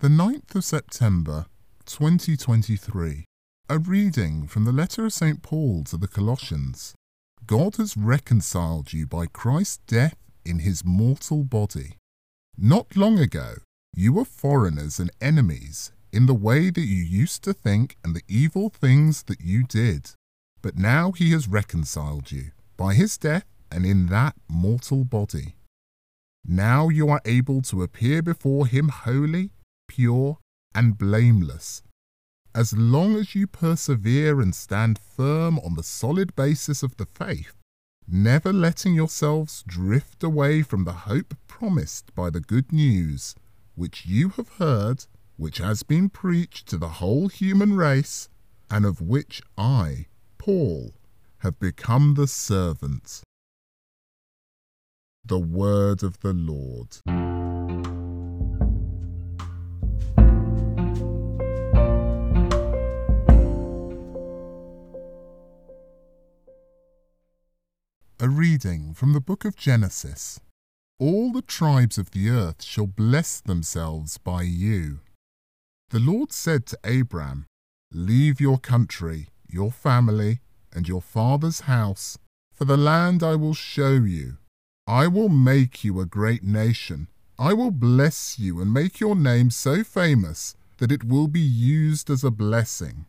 The 9th of September, 2023. A reading from the letter of St. Paul to the Colossians. God has reconciled you by Christ's death in his mortal body. Not long ago, you were foreigners and enemies in the way that you used to think and the evil things that you did. But now he has reconciled you by his death and in that mortal body. Now you are able to appear before him holy pure, and blameless. As long as you persevere and stand firm on the solid basis of the faith, never letting yourselves drift away from the hope promised by the good news, which you have heard, which has been preached to the whole human race, and of which I, Paul, have become the servant. The Word of the Lord. A reading from the book of Genesis. All the tribes of the earth shall bless themselves by you. The Lord said to Abram, Leave your country, your family, and your father's house, for the land I will show you. I will make you a great nation. I will bless you and make your name so famous that it will be used as a blessing.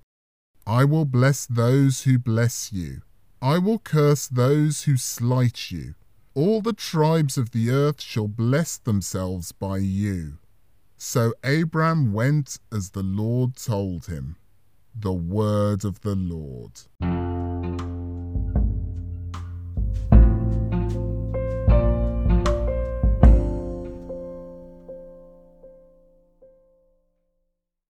I will bless those who bless you I will curse those who slight you. All the tribes of the earth shall bless themselves by you. So Abram went as the Lord told him. The word of the Lord.